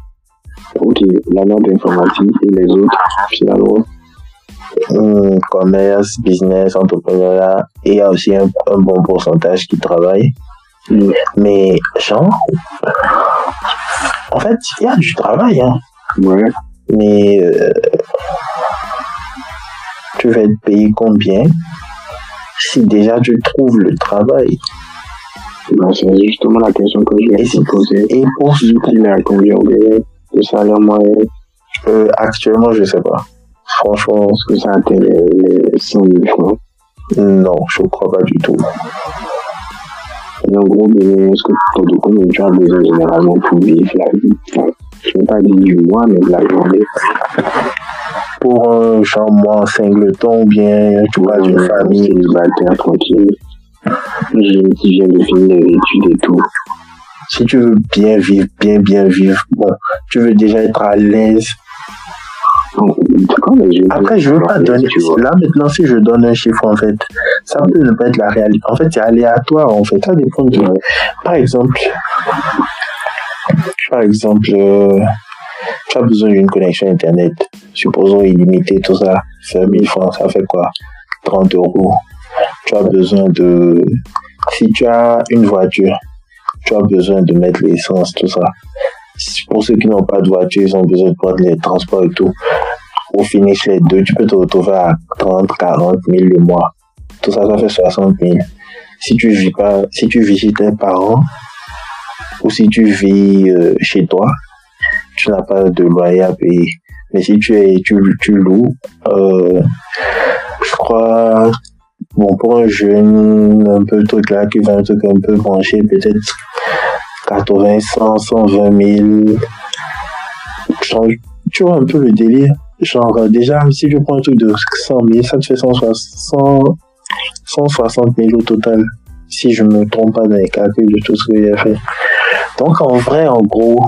Ok, la note informatique et les autres, finalement. Hum, commerce, business, entrepreneuriat, et il y a aussi un, un bon pourcentage qui travaille. Mm. Mais, genre, en fait, il y a du travail, hein. Ouais, Mais euh, tu vas être payé combien si déjà tu trouves le travail? Bah, c'est justement la question que je vais te poser. Et pour ce Il est à combien Le salaire moyen euh, actuellement, je sais pas. Franchement, Est-ce que ça atteint les, les 100 000 francs? Non, je crois pas du tout. Et en gros, est-ce que de combien tu as besoin généralement pour vivre la vie enfin, Je ne vais pas dire du mois, mais de la journée. Pour un genre moi, singleton ou bien tu vois une famille, célibataire tranquille. J'ai qui vient de finir les études et tout. si tu veux bien vivre, bien bien vivre, bon, tu veux déjà être à l'aise. Après, je veux pas donner. Là maintenant, si je donne un chiffre en fait, ça peut ne pas être la réalité. En fait, c'est aléatoire en fait. Ça dépend de. Par exemple, par exemple, euh, tu as besoin d'une connexion internet, supposons illimitée, tout ça, fait 1000 francs, ça fait quoi? 30 euros. Tu as besoin de. Si tu as une voiture, tu as besoin de mettre l'essence, tout ça. Pour ceux qui n'ont pas de voiture, ils ont besoin de prendre les transports et tout. Au finish, les deux, tu peux te retrouver à 30, 40 000 le mois. Tout ça, ça fait 60 000 si tu vis pas, si tu vis chez tes parents ou si tu vis euh, chez toi, tu n'as pas de loyer à payer. Mais si tu es, tu, tu loues, euh, je crois, bon, pour un jeune, un peu truc là, qui va un truc un peu branché, peut-être 80, 100, 120 000. Genre, tu vois un peu le délire. Genre, euh, déjà, si tu prends un truc de 100 000, ça te fait 160, 160 000 au total, si je me trompe pas dans les calculs de tout ce que j'ai fait. Donc en vrai, en gros,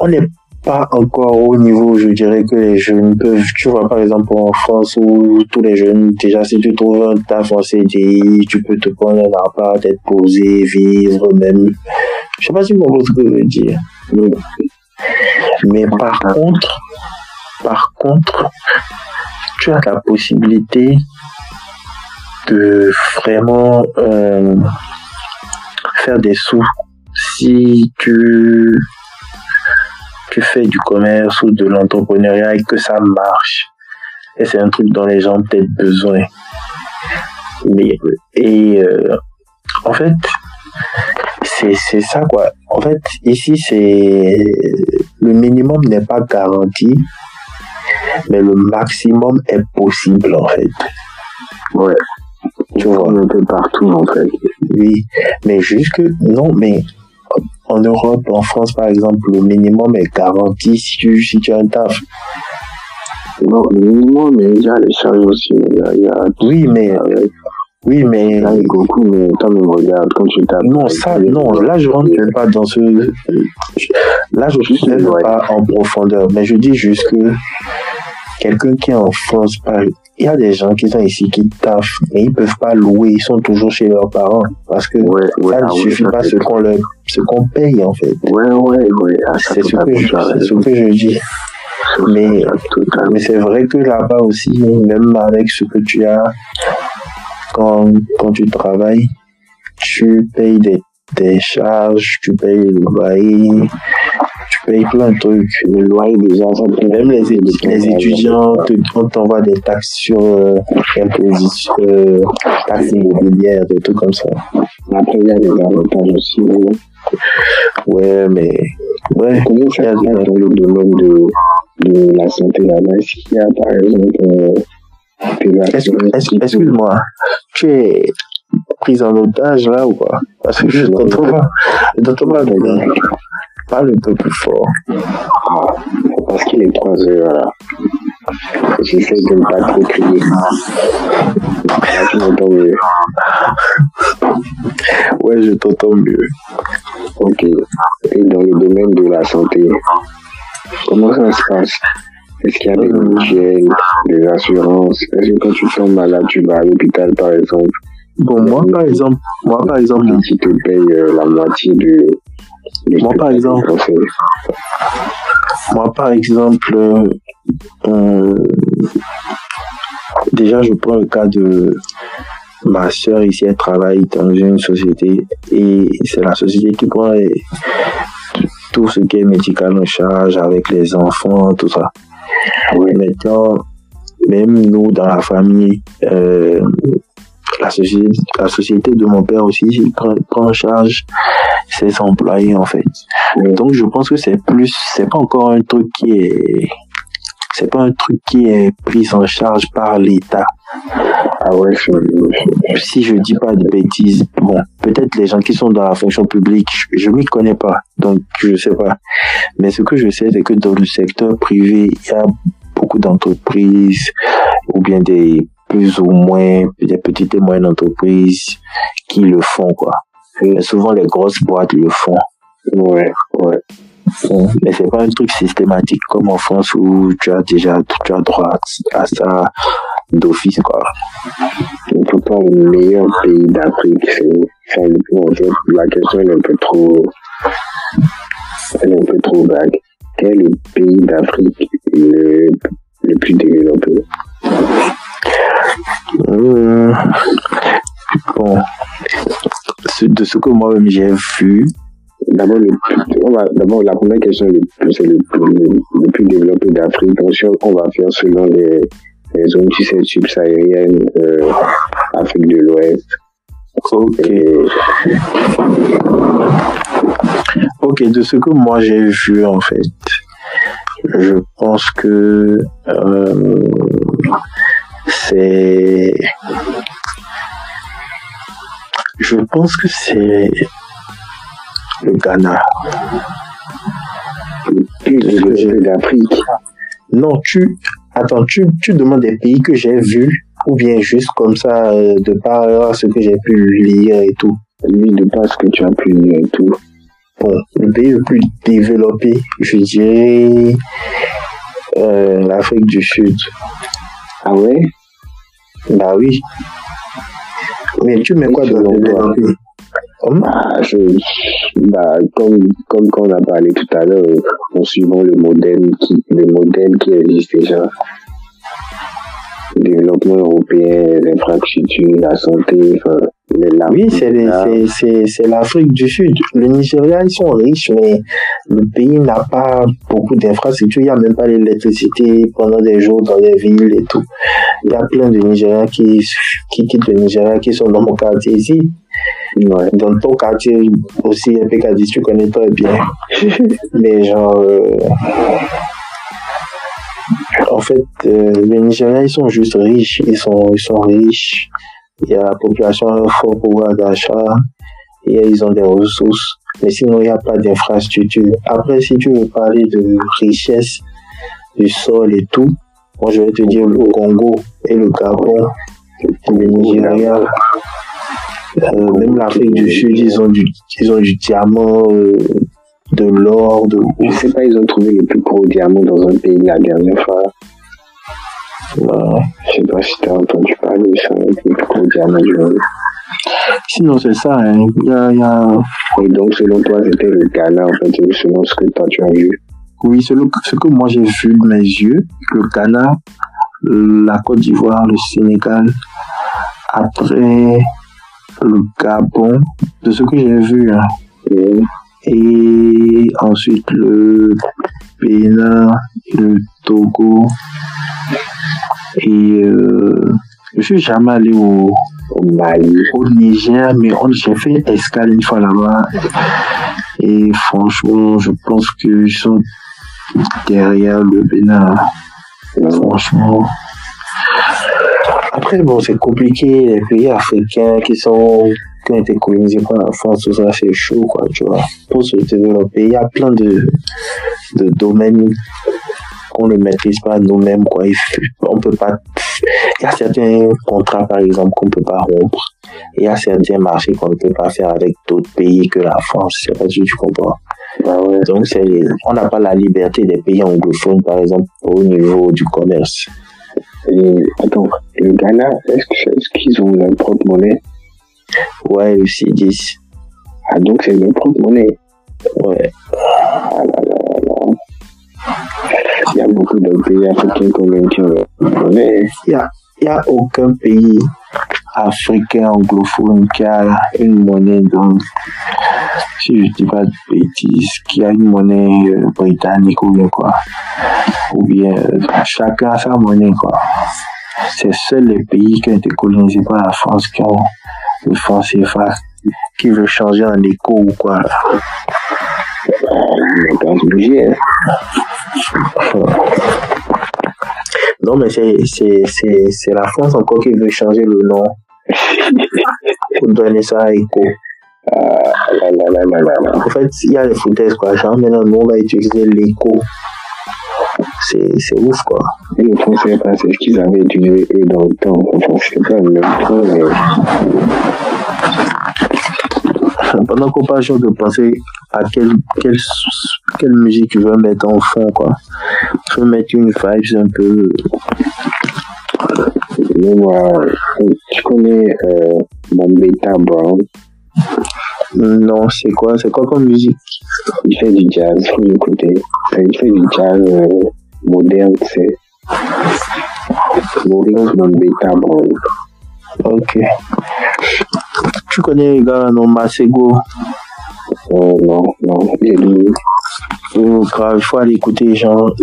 on n'est pas encore au niveau, je dirais, que les jeunes peuvent. Tu vois, par exemple, en France, où tous les jeunes, déjà, si tu trouves un taf en CDI, tu peux te prendre un appart, être posé, vivre, même. Je sais pas si vous comprenez ce que je veux dire. Mais, mais par contre, par contre, tu as la possibilité de vraiment euh, faire des sous si tu tu fais du commerce ou de l'entrepreneuriat et que ça marche et c'est un truc dont les gens ont peut-être besoin mais et euh, en fait c'est ça quoi en fait ici c'est le minimum n'est pas garanti mais le maximum est possible en fait. Ouais. Tu vois. Un peu partout en fait. Oui, mais juste que, non, mais en Europe, en France par exemple, le minimum est garanti si tu, si tu as un taf. Non, le minimum, mais il y a les charges aussi. Il y a, il y a Oui, mais, oui, mais, Là, toi, regarde, quand tu tapes. non, ça, non, là je rentre même pas dans ce, là je suis même Ouais. pas en profondeur, mais je dis juste que quelqu'un qui est en France, il y a des gens qui sont ici qui taffent, mais ils peuvent pas louer, ils sont toujours chez leurs parents, parce que Ouais, ouais, ça ne ah suffit pas ce qu'on leur, ce qu'on paye en fait. Ouais, ouais, ouais. Ah, C'est ce que je, ce que je dis. Mais, mais c'est vrai que là-bas aussi, même avec ce que tu as, quand, quand tu travailles, tu payes des, des charges, tu payes le loyer, tu payes plein de trucs. Le loyer, déjà, ça peut Même les, les étudiants, te, on t'envoie des taxes sur euh, imposition, euh, taxes immobilières, des trucs comme ça. Après, il y a des avantages aussi. Ouais, mais ouais, Comment ça se des- passe dans le domaine de, de la santé là-bas? Est-ce qu'il y a, par exemple, euh, des Excuse-moi, tu es prise en otage là ou quoi Parce que je t'entends pas. Je t'entends pas bien. Parle un peu plus fort. Ah, parce qu'il est 3 heures là. J'essaie de ne pas trop crier. Là, tu m'entends mieux. Ouais, je t'entends mieux. Ok. Et dans le domaine de la santé, comment ça se passe? Est-ce qu'il y a des Euh. mutuelles, des assurances? Est-ce que quand tu tombes malade, tu vas à l'hôpital par exemple? Bon, moi par exemple, moi par exemple, la moitié Moi, par exemple. moi par exemple, euh, déjà je prends le cas de ma soeur ici, elle travaille dans une société et c'est la société qui prend tout ce qui est médical en charge avec les enfants, tout ça. Maintenant, même nous, dans la famille, euh, la, société, la société de mon père aussi il prend, prend en charge ses employés, en fait. Donc, je pense que c'est plus, c'est pas encore un truc qui est, c'est pas un truc qui est pris en charge par l'État. Ah ouais, c'est. Si je dis pas de bêtises, bon, peut-être les gens qui sont dans la fonction publique, je, je m'y connais pas, donc je sais pas. Mais ce que je sais, c'est que dans le secteur privé, il y a beaucoup d'entreprises ou bien des plus ou moins des petites et moyennes entreprises qui le font quoi. Mais souvent les grosses boîtes le font. Ouais, ouais. Mais c'est pas un truc systématique comme en France où tu as déjà tu as droit à ça d'office quoi. Et pourtant, le meilleur pays d'Afrique, c'est. en fait, la question est un peu trop. Elle est un peu trop vague. Quel est le pays d'Afrique le, le plus développé? Euh, bon, de ce que moi-même j'ai vu, D'abord, le, on va, d'abord, la première question, c'est le, le, le plus développé d'Afrique. Ensuite, on va faire selon les, les zones, tu sais, subsahariennes, euh, Afrique de l'Ouest. ok, ok, de ce que moi j'ai vu en fait, je pense que euh, c'est, je pense que c'est le Ghana. d'Afrique. Non, tu, attends, tu, tu demandes des pays que j'ai vus ou bien juste comme ça euh, de par ce que j'ai pu lire et tout. Lui, de pas ce que tu as pu lire et tout. Bon, le pays le plus développé, je dirais euh, l'Afrique du Sud. Ah ouais? Bah oui. Mais tu mets quoi dans Selon toi. développé Hum? Ah, je, bah, comme, comme quand on a parlé tout à l'heure, en suivant le modèle qui, le modèle qui existe déjà. Développement européen, les infrastructures, la santé, enfin, Oui, c'est les- la- c'est- c'est c'est l'Afrique du Sud. Le Nigeria, ils sont riches, mais le pays n'a pas beaucoup d'infrastructures. Il n'y a même pas l'électricité pendant des jours dans les villes et tout. Il y a plein de Nigériens qui, qui quittent le Nigeria, qui sont dans mon quartier ici. Ouais. Dans ton quartier aussi, PK10, tu connais très bien. *laughs* mais genre, euh, En fait, euh, les Nigériens, ils sont juste riches. Ils sont, ils sont riches. Il y a la population a un fort pouvoir d'achat. Et ils ont des ressources. Mais sinon, il n'y a pas d'infrastructure. Après, si tu veux parler de richesse du sol et tout, moi, je vais te dire le Congo et le Gabon, le Nigeria, euh, même l'Afrique du Sud, ils ont du, ils ont du diamant, euh, de l'or, de... Je sais pas, ils ont trouvé le plus gros diamant dans un pays la dernière fois. Ouais. Je sais pas si t'as entendu parler ça, le plus gros diamant du monde. Sinon, c'est ça. Hein. Y a, y a... Et donc, selon toi, c'était le Ghana, en fait, selon ce que toi tu as vu? Oui, c'est le- ce que moi j'ai vu de mes yeux, le Ghana, la Côte d'Ivoire, le Sénégal, après le Gabon, de ce que j'ai vu, hein. Et ensuite le Bénin, le Togo, et euh, je suis jamais allé au, au Niger, mais on- j'ai fait escale une fois là-bas. Et franchement, je pense qu'ils sont derrière le Bénin. Franchement. Après, bon, c'est compliqué. Les pays africains qui sont qui ont été colonisés par la France, tout ça, c'est chaud, quoi, tu vois. Pour se développer, il y a plein de, de domaines qu'on ne maîtrise pas nous-mêmes, quoi. On peut pas. Il y a certains contrats, par exemple, qu'on peut pas rompre. Il y a certains marchés qu'on ne peut pas faire avec d'autres pays que la France. Je sais pas si tu comprends. bah ouais. Donc, on n'a pas la liberté des pays anglophones, par exemple, au niveau du commerce. Et attends, le Ghana, est-ce qu'ils ont leur propre monnaie? Ouais, le C10. Ah, donc c'est leur propre monnaie. Ouais. Ah là là là là. Il y a beaucoup de pays africains qui ont leur monnaie. Il n'y a aucun pays africain anglophone qui a une monnaie, donc, si je dis pas de bêtises, qui a une monnaie euh, britannique ou bien quoi. Ou bien, euh, chacun a sa monnaie, quoi. C'est seuls les pays qui ont été colonisés par la France qui ont le franc CFA qui veut changer en écho ou quoi. On se bouger. Hein. Non, mais c'est, la France encore qui veut changer le nom pour donner ça à écho. Ah là là là. En fait, il y a les foutaises, quoi. Genre, maintenant, nous, on va utiliser l'écho. C'est, c'est ouf, quoi. Et le français, pas, c'est ce qu'ils avaient utilisé eux dans le temps. Enfin, c'est pas le même temps, mais *laughs* Pendant qu'on parle, j'ai de penser à quelle, quelle, quelle musique tu veux mettre en fond, quoi. Tu veux mettre une vibe un peu. mais moi, tu connais euh, Brown. Non, c'est quoi, c'est quoi comme musique? Il fait du jazz, faut l'écouter. Il fait du jazz euh, moderne, c'est Maurice Mambeta Brown. Ok. Tu connais les gars, non, Masego? Euh, non, non, oublié. Oh, grave, il faut aller écouter, genre,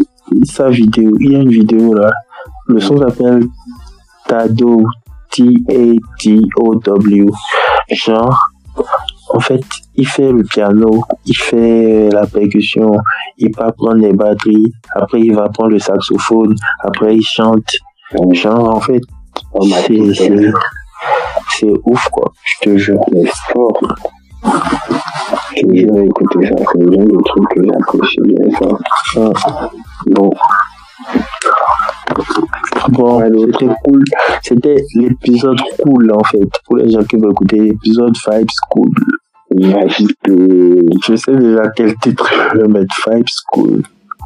sa vidéo. Il y a une vidéo là. Le son s'appelle Tado, T-A-T-O-W. Genre, en fait, il fait le piano, il fait la percussion, il part prendre les batteries, après il va prendre le saxophone, après il chante. Genre, en fait, c'est, ouf quoi, je te jure. fort. Je vais écouter ça, c'est le genre de truc que j'apprécie bien ça. Ouais. Bon, Bon, c'était cool. C'était l'épisode cool en fait. Pour les gens qui veulent écouter l'épisode Vibes Cool. Je sais déjà quel titre je vais mettre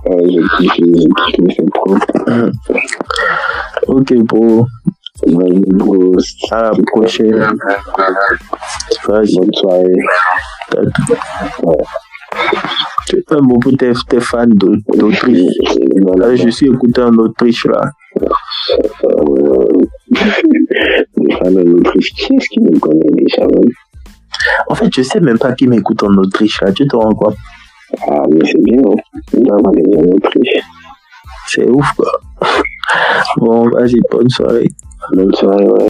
euh, kiffé, c'est trop. *laughs* Ok, bro. Vas-y, bro, À la prochaine. Vas-y. bonne soirée. Tu pour tes, tes d'Au- d'Autriche. Voilà, je suis écouté en Autriche là. euh, *laughs* les fans en Autriche, qui est-ce qui me connaît déjà même En fait, je sais même pas qui m'écoute en Autriche là. Tu te rends compte Ah, mais c'est bien, hein. il doit y avoir des gens en Autriche. C'est ouf quoi. *laughs* Bon, vas-y, bonne soirée. Bonne soirée, ouais.